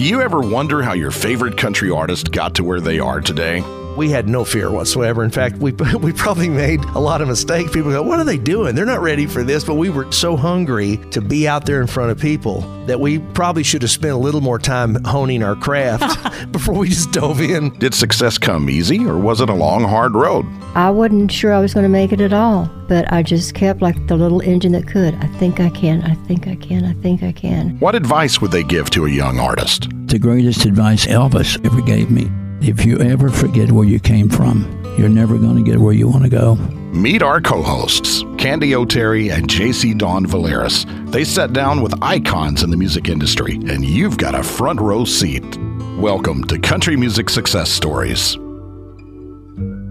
Do you ever wonder how your favorite country artist got to where they are today? We had no fear whatsoever. In fact, we, we probably made a lot of mistakes. People go, What are they doing? They're not ready for this. But we were so hungry to be out there in front of people that we probably should have spent a little more time honing our craft before we just dove in. Did success come easy or was it a long, hard road? I wasn't sure I was going to make it at all, but I just kept like the little engine that could. I think I can, I think I can, I think I can. What advice would they give to a young artist? The greatest advice Elvis ever gave me if you ever forget where you came from, you're never going to get where you want to go. Meet our co hosts, Candy O'Terry and JC Don Valeris. They sat down with icons in the music industry, and you've got a front row seat. Welcome to Country Music Success Stories.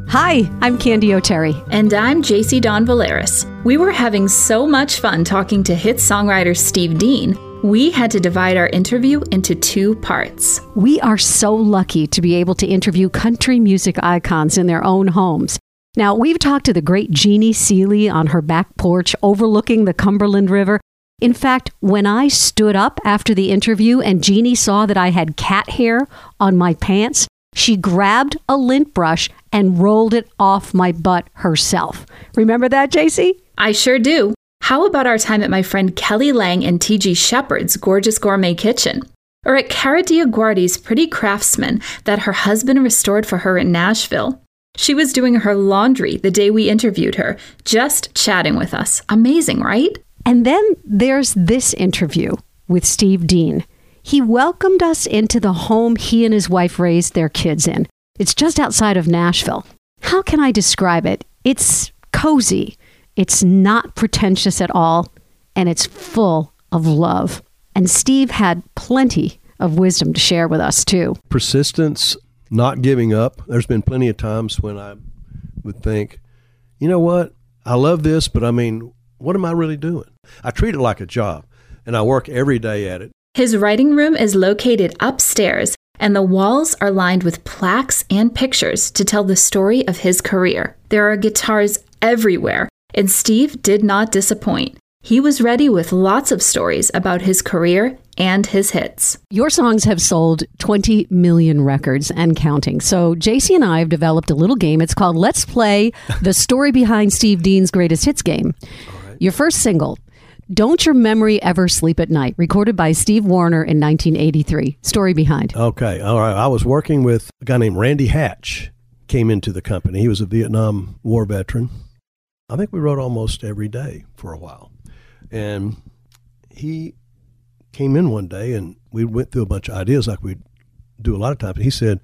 Hi, I'm Candy O'Terry. And I'm JC Don Valeris. We were having so much fun talking to hit songwriter Steve Dean we had to divide our interview into two parts. We are so lucky to be able to interview country music icons in their own homes. Now, we've talked to the great Jeannie Seely on her back porch overlooking the Cumberland River. In fact, when I stood up after the interview and Jeannie saw that I had cat hair on my pants, she grabbed a lint brush and rolled it off my butt herself. Remember that, JC? I sure do. How about our time at my friend Kelly Lang and T.G. Sheppard's Gorgeous Gourmet Kitchen? Or at Cara Guardi's Pretty Craftsman that her husband restored for her in Nashville? She was doing her laundry the day we interviewed her, just chatting with us. Amazing, right? And then there's this interview with Steve Dean. He welcomed us into the home he and his wife raised their kids in. It's just outside of Nashville. How can I describe it? It's cozy. It's not pretentious at all, and it's full of love. And Steve had plenty of wisdom to share with us, too. Persistence, not giving up. There's been plenty of times when I would think, you know what? I love this, but I mean, what am I really doing? I treat it like a job, and I work every day at it. His writing room is located upstairs, and the walls are lined with plaques and pictures to tell the story of his career. There are guitars everywhere, and Steve did not disappoint. He was ready with lots of stories about his career and his hits. Your songs have sold 20 million records and counting. So, JC and I have developed a little game. It's called Let's Play the Story Behind Steve Dean's Greatest Hits game. Your first single, Don't Your Memory Ever Sleep at Night, recorded by Steve Wariner in 1983. Story behind. Okay. All right. I was working with a guy named Randy Hatch, came into the company. He was a Vietnam War veteran I think we wrote almost every day for a while. And he came in one day and we went through a bunch of ideas like we do a lot of times. He said,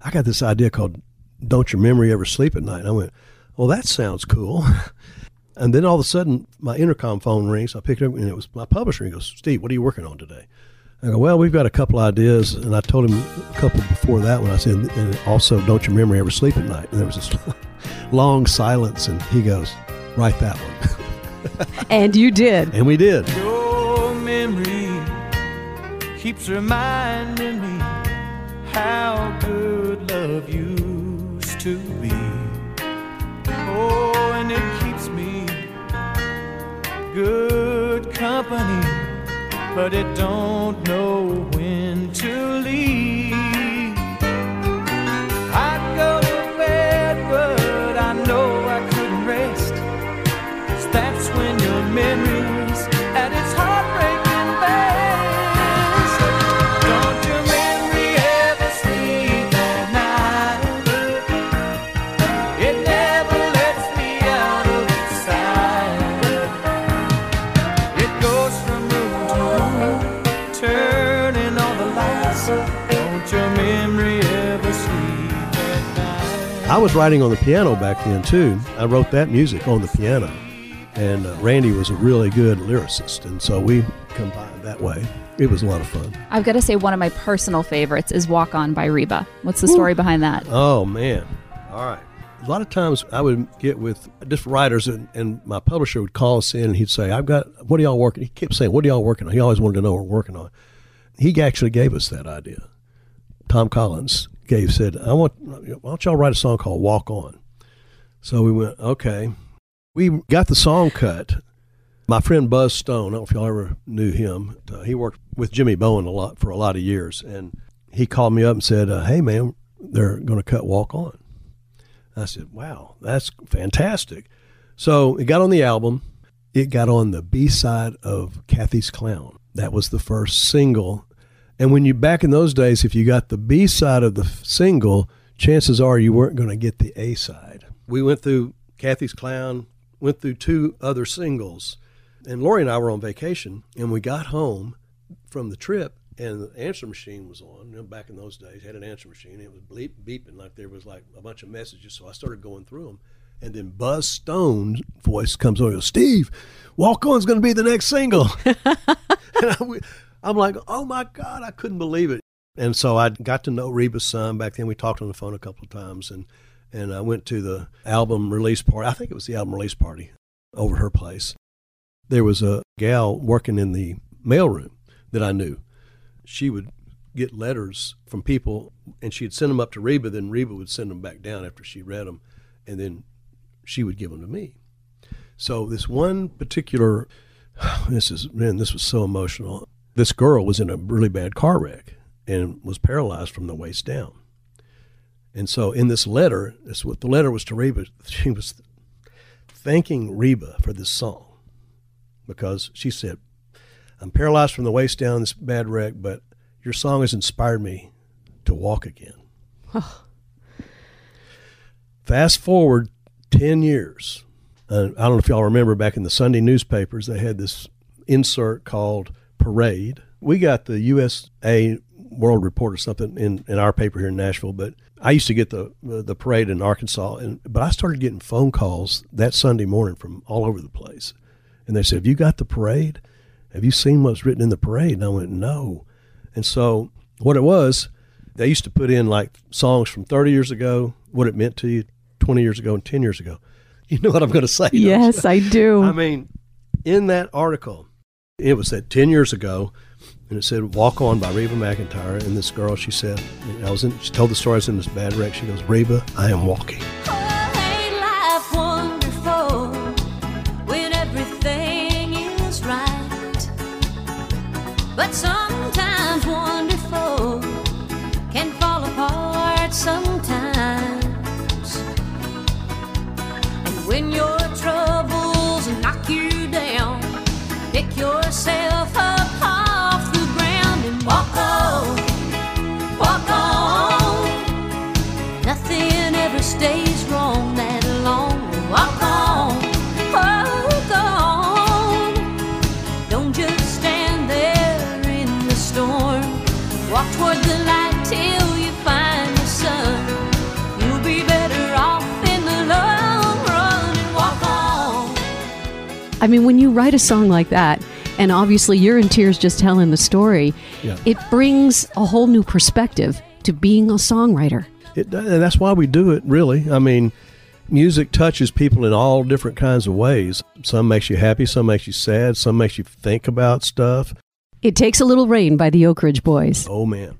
I got this idea called Don't Your Memory Ever Sleep at Night. And I went, Well, that sounds cool. and then all of a sudden, my intercom phone rings. I picked it up and it was my publisher. He goes, Steve, what are you working on today? I go, Well, we've got a couple ideas. And I told him a couple before that when I said, And also, Don't Your Memory Ever Sleep at Night. And there was this long silence. And he goes, write that one. and you did. And we did. Your memory keeps reminding me how good love used to be. Oh, and it keeps me good company, but it don't know when to I was writing on the piano back then too. I wrote that music on the piano and uh, Randy was a really good lyricist, and so we combined that way. It was a lot of fun. I've got to say, one of my personal favorites is "Walk On" by Reba. What's the story Ooh. behind that? Oh man! All right. A lot of times I would get with different writers, and, and my publisher would call us in, and he'd say, "I've got what are y'all working?" He kept saying, "What are y'all working on?" He always wanted to know what we're working on. He actually gave us that idea. Tom Collins gave said, "I want why don't y'all write a song called Walk On?" So we went, okay we got the song cut, My friend Buzz Stone, I don't know if y'all ever knew him. Uh, he worked with Jimmy Bowen a lot for a lot of years, and he called me up and said, uh, "Hey, man, they're going to cut Walk On." I said, "Wow, that's fantastic." So it got on the album. It got on the B side of Cathy's Clown. That was the first single. And when you back in those days, if you got the B side of the single, chances are you weren't going to get the A side. We went through Cathy's Clown, went through two other singles, and Lori and I were on vacation, and we got home from the trip, and the answer machine was on. You know, back in those days, had an answer machine. It was bleep, beeping like there was like a bunch of messages. So I started going through them, and then Buzz Stone's voice comes goes, Steve, Walk On's going to be the next single. and I, I'm like, oh my God, I couldn't believe it. And so I got to know Reba's son back then. We talked on the phone a couple of times, and and I went to the album release party. I think it was the album release party over her place. There was a gal working in the mailroom that I knew. She would get letters from people, and she'd send them up to Reba. Then Reba would send them back down after she read them, and then she would give them to me. So this one particular, this is man, this was so emotional. This girl was in a really bad car wreck and was paralyzed from the waist down. And so in this letter, this what the letter was to Reba. She was thanking Reba for this song because she said, "I'm paralyzed from the waist down, this bad wreck, but your song has inspired me to walk again." Fast forward ten years. Uh, I don't know if y'all remember back in the Sunday newspapers, they had this insert called Parade. We got the USA World Report or something in, in our paper here in Nashville, but I used to get the the, the parade in Arkansas, and but I started getting phone calls that Sunday morning from all over the place, and they said, "Have you got the parade? Have you seen what's written in the parade?" And I went, "No," and so what it was, they used to put in like songs from 30 years ago, what it meant to you 20 years ago and 10 years ago. You know what I'm going to say? Yes, I do. I mean, in that article, it was said 10 years ago, and it said "Walk On" by Reba McEntire. And this girl, she said, I was in. She told the story. I was in this bad wreck. She goes, "Reba, I am walking." Oh, is right? But sometimes Walk toward the light till you find the sun. You'll be better off in the long run and walk on. I mean, when you write a song like that, and obviously you're in tears just telling the story, Yeah. it brings a whole new perspective to being a songwriter. It, uh, and that's why we do it, really. I mean, music touches people in all different kinds of ways. Some makes you happy, some makes you sad, some makes you think about stuff. It Takes a Little Rain by the Oak Ridge Boys. Oh man,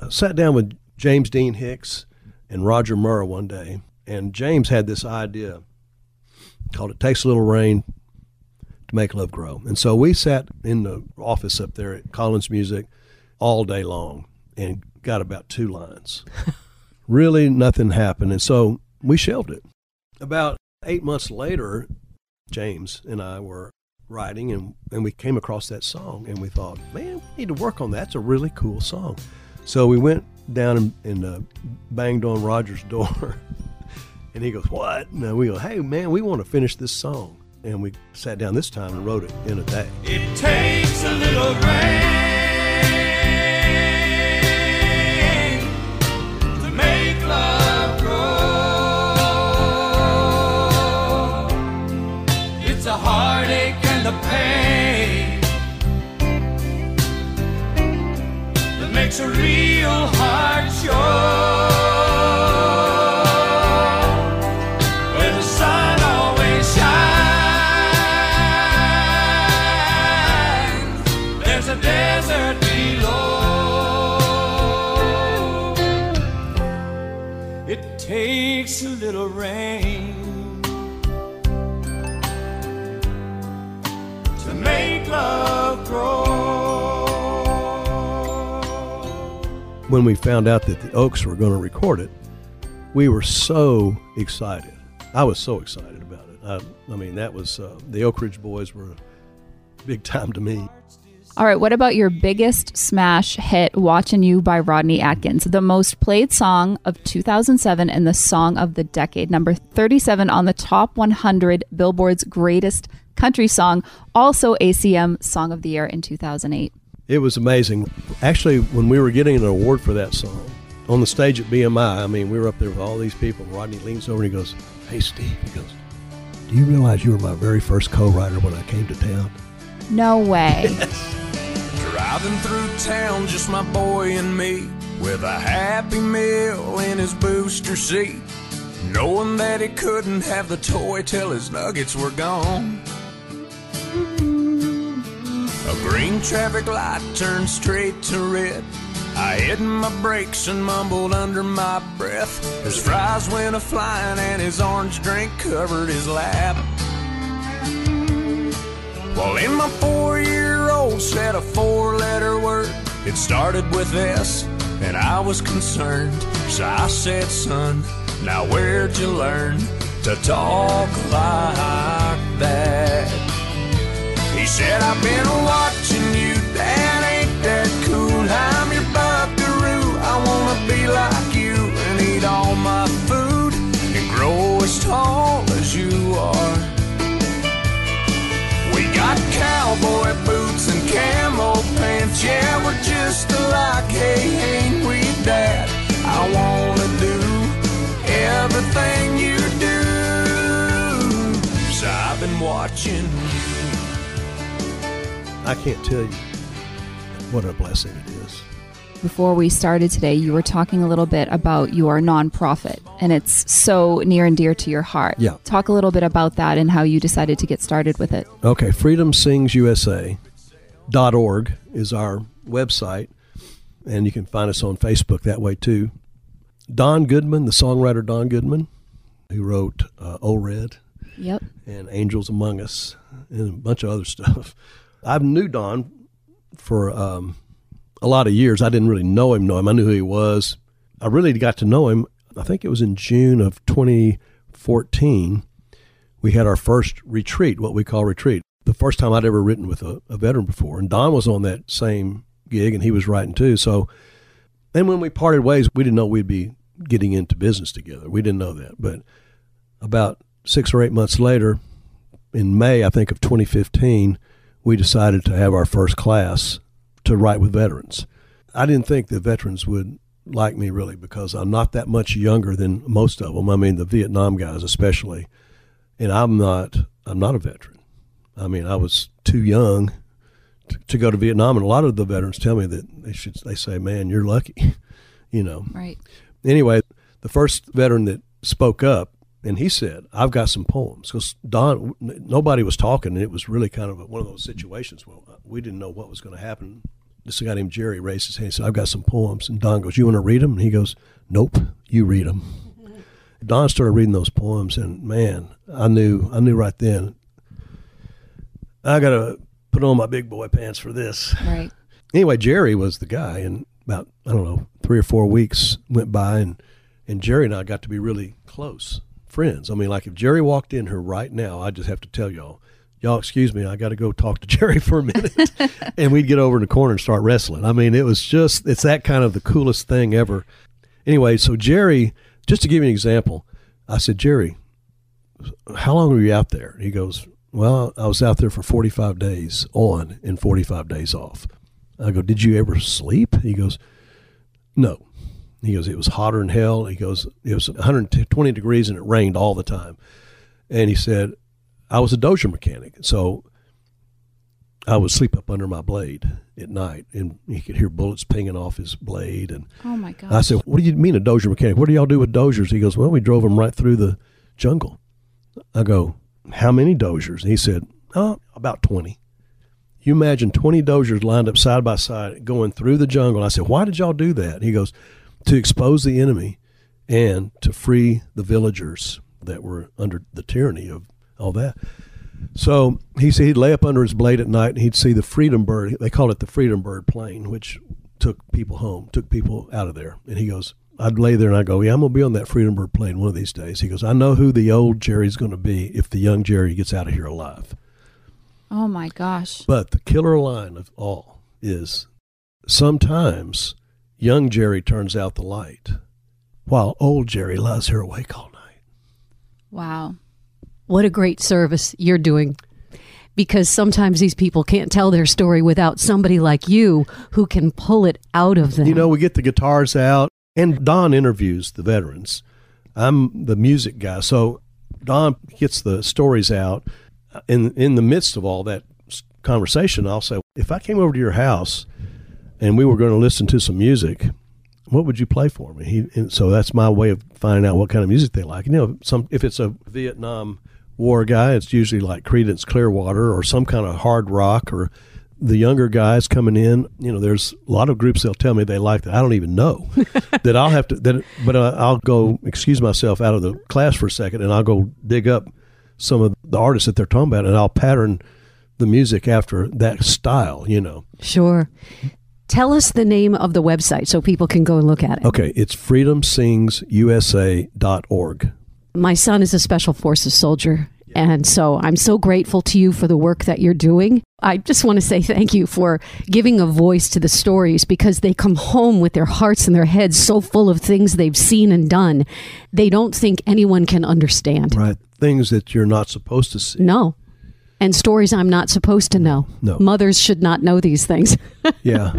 I sat down with James Dean Hicks and Roger Murrah one day, and James had this idea called "It Takes a Little Rain to Make Love Grow," and so we sat in the office up there at Collins Music all day long and got about two lines. really, nothing happened, and so we shelved it. About eight months later, James and I were writing and, and we came across that song and we thought, man, we need to work on that. It's a really cool song. So we went down and, and uh, banged on Roger's door and he goes, what? And we go, hey, man, we want to finish this song. And we sat down this time and wrote it in a day. It takes a little rain When we found out that the Oaks were going to record it, we were so excited. I was so excited about it. I, I mean, that was uh, the Oak Ridge Boys were big time to me. All right, what about your biggest smash hit, Watching You by Rodney Atkins, the most played song of 2007 and the song of the decade, number 37 on the top 100 Billboard's greatest country song, also ACM Song of the Year in 2008? It was amazing. Actually, when we were getting an award for that song on the stage at BMI, I mean, we were up there with all these people. Rodney leans over and he goes, Hey, Steve, he goes, Do you realize you were my very first co writer when I came to town? No way. Driving through town, just my boy and me, with a happy meal in his booster seat, knowing that he couldn't have the toy till his nuggets were gone. Green traffic light turned straight to red. I hit my brakes and mumbled under my breath. His fries went a flying and his orange drink covered his lap. Well, in my four year old said a four letter word. It started with S, and I was concerned. So I said, son, now where'd you learn to talk like that? He said, I've been watching you, Dad, ain't that cool? I'm your buckaroo. I wanna be like you and eat all my food and grow as tall I can't tell you what a blessing it is. Before we started today, you were talking a little bit about your nonprofit, and it's so near and dear to your heart. Yeah. Talk a little bit about that and how you decided to get started with it. Okay, freedomsingsusa.org is our website, and you can find us on Facebook that way too. Don Goodman, the songwriter Don Goodman, who wrote uh, Ol' Red Yep. and Angels Among Us and a bunch of other stuff. I knew Don for um, a lot of years. I didn't really know him, know him. I knew who he was. I really got to know him. I think it was in June of 2014. We had our first retreat, what we call retreat. The first time I'd ever written with a, a veteran before, and Don was on that same gig, and he was writing too. So, then when we parted ways, we didn't know we'd be getting into business together. We didn't know that, but about six or eight months later, in May, I think of 2015, we decided to have our first class to write with veterans. I didn't think the veterans would like me really because I'm not that much younger than most of them. I mean, the Vietnam guys especially, and I'm not. I'm not a veteran. I mean, I was too young to, to go to Vietnam, and a lot of the veterans tell me that they should. They say, "Man, you're lucky," you know. Right. Anyway, the first veteran that spoke up and he said, "I've got some poems." Because Don, nobody was talking, and it was really kind of a, one of those situations. Well, uh, we didn't know what was going to happen. This guy named Jerry raised his hand. and said, "I've got some poems," and Don goes, "You want to read them?" And he goes, "Nope, you read them." Don started reading those poems, and man, I knew, I knew right then. I got to put on my big boy pants for this. Right. Anyway, Jerry was the guy, and about I don't know three or four weeks went by, and and Jerry and I got to be really close friends. I mean, like if Jerry walked in here right now, I just have to tell y'all, y'all excuse me, I got to go talk to Jerry for a minute, and we'd get over in the corner and start wrestling. I mean, it was just it's that kind of the coolest thing ever. Anyway, so Jerry, just to give you an example, I said, Jerry, how long were you out there? He goes, Well, I was out there for 45 days on and 45 days off. I go, Did you ever sleep? He goes, No. He goes, It was hotter than hell. He goes, It was 120 degrees and it rained all the time. And he said, I was a dozer mechanic. So I would sleep up under my blade at night and he could hear bullets pinging off his blade. And Oh my gosh. I said, What do you mean a dozer mechanic? What do y'all do with dozers? He goes, Well, we drove them right through the jungle. I go, How many dozers? And he said, Oh, about 20. You imagine 20 dozers lined up side by side going through the jungle. I said, Why did y'all do that? He goes, To expose the enemy and to free the villagers that were under the tyranny of all that. So he said he'd lay up under his blade at night and he'd see the Freedom Bird. They called it the Freedom Bird plane, which took people home, took people out of there. And he goes, I'd lay there and I'd go, Yeah, I'm going to be on that Freedom Bird plane one of these days. He goes, I know who the old Jerry's going to be if the young Jerry gets out of here alive. Oh my gosh. But the killer line of all is sometimes young Jerry turns out the light while old Jerry lies here awake all night. Wow. What a great service you're doing. Because sometimes these people can't tell their story without somebody like you who can pull it out of them. You know, we get the guitars out, and Don interviews the veterans. I'm the music guy, so Don gets the stories out. In in the midst of all that conversation, I'll say, if I came over to your house and we were going to listen to some music, what would you play for me? He, and so that's my way of finding out what kind of music they like. You know, some if it's a Vietnam War guy, it's usually like Creedence Clearwater or some kind of hard rock or the younger guys coming in. You know, there's a lot of groups they'll tell me they like that I don't even know that I'll have to. That, but uh, I'll go excuse myself out of the class for a second and I'll go dig up some of the artists that they're talking about and I'll pattern the music after that style. You know. Sure. Tell us the name of the website so people can go and look at it. Okay, it's freedomsingsusa.org. My son is a special forces soldier. And so I'm so grateful to you for the work that you're doing. I just want to say thank you for giving a voice to the stories because they come home with their hearts and their heads so full of things they've seen and done. They don't think anyone can understand. Right, things that you're not supposed to see. No. And stories I'm not supposed to know. No. Mothers should not know these things. Yeah.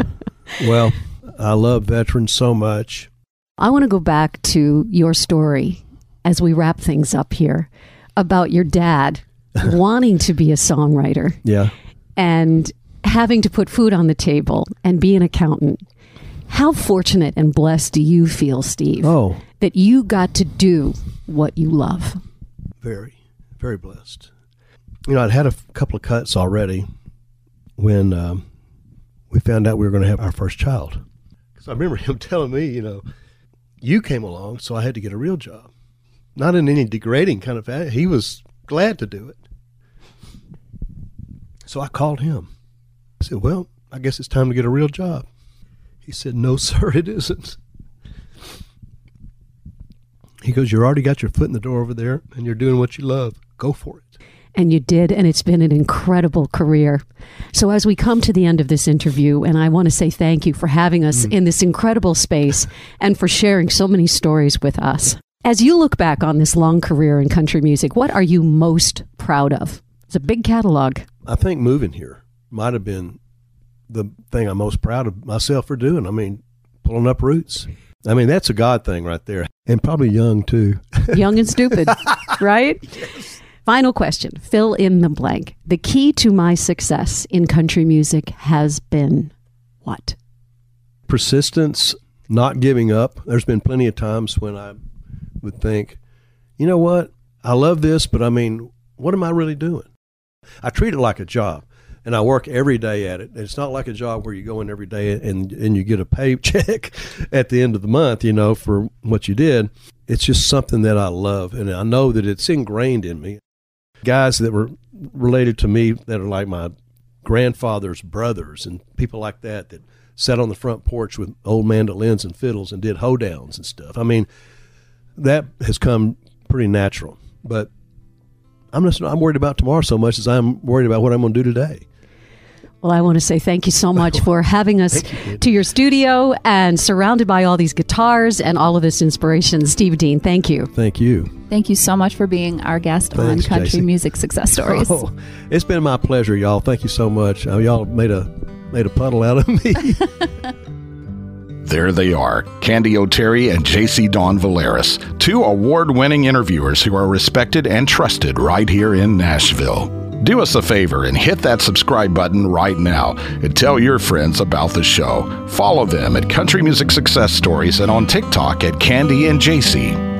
Well, I love veterans so much. I want to go back to your story as we wrap things up here about your dad wanting to be a songwriter Yeah. and having to put food on the table and be an accountant. How fortunate and blessed do you feel, Steve, Oh, that you got to do what you love? very, very blessed. You know, I'd had a couple of cuts already when um, we found out we were going to have our first child. Because I remember him telling me, you know, you came along, so I had to get a real job. Not in any degrading kind of fashion. He was glad to do it. So I called him. I said, Well, I guess it's time to get a real job. He said, No, sir, it isn't. He goes, You already got your foot in the door over there and you're doing what you love. Go for it. And you did, and it's been an incredible career. So, as we come to the end of this interview, and I want to say thank you for having us mm. in this incredible space and for sharing so many stories with us. As you look back on this long career in country music, what are you most proud of? It's a big catalog. I think moving here might have been the thing I'm most proud of myself for doing. I mean, pulling up roots. I mean, that's a God thing right there. And probably young too. Young and stupid, right? Final question fill in the blank. The key to my success in country music has been what? Persistence, not giving up. There's been plenty of times when I would think, you know what? I love this, but I mean, what am I really doing? I treat it like a job and I work every day at it. It's not like a job where you go in every day and, and you get a paycheck at the end of the month, you know, for what you did. It's just something that I love and I know that it's ingrained in me. Guys that were related to me that are like my grandfather's brothers and people like that that sat on the front porch with old mandolins and fiddles and did hoedowns and stuff. I mean, that has come pretty natural. But I'm just I'm worried about tomorrow so much as I'm worried about what I'm going to do today. Well, I want to say thank you so much for having us to your studio and surrounded by all these guitars and all of this inspiration. Steve Dean, thank you. Thank you. Thank you so much for being our guest Thanks, on Country Jason. Music Success Stories. Oh, it's been my pleasure, y'all. Thank you so much. Uh, y'all made a made a puddle out of me. There they are, Candy O'Terry and JC Don Valeris, two award winning interviewers who are respected and trusted right here in Nashville. Do us a favor and hit that subscribe button right now and tell your friends about the show. Follow them at Country Music Success Stories and on TikTok at Candy and JC.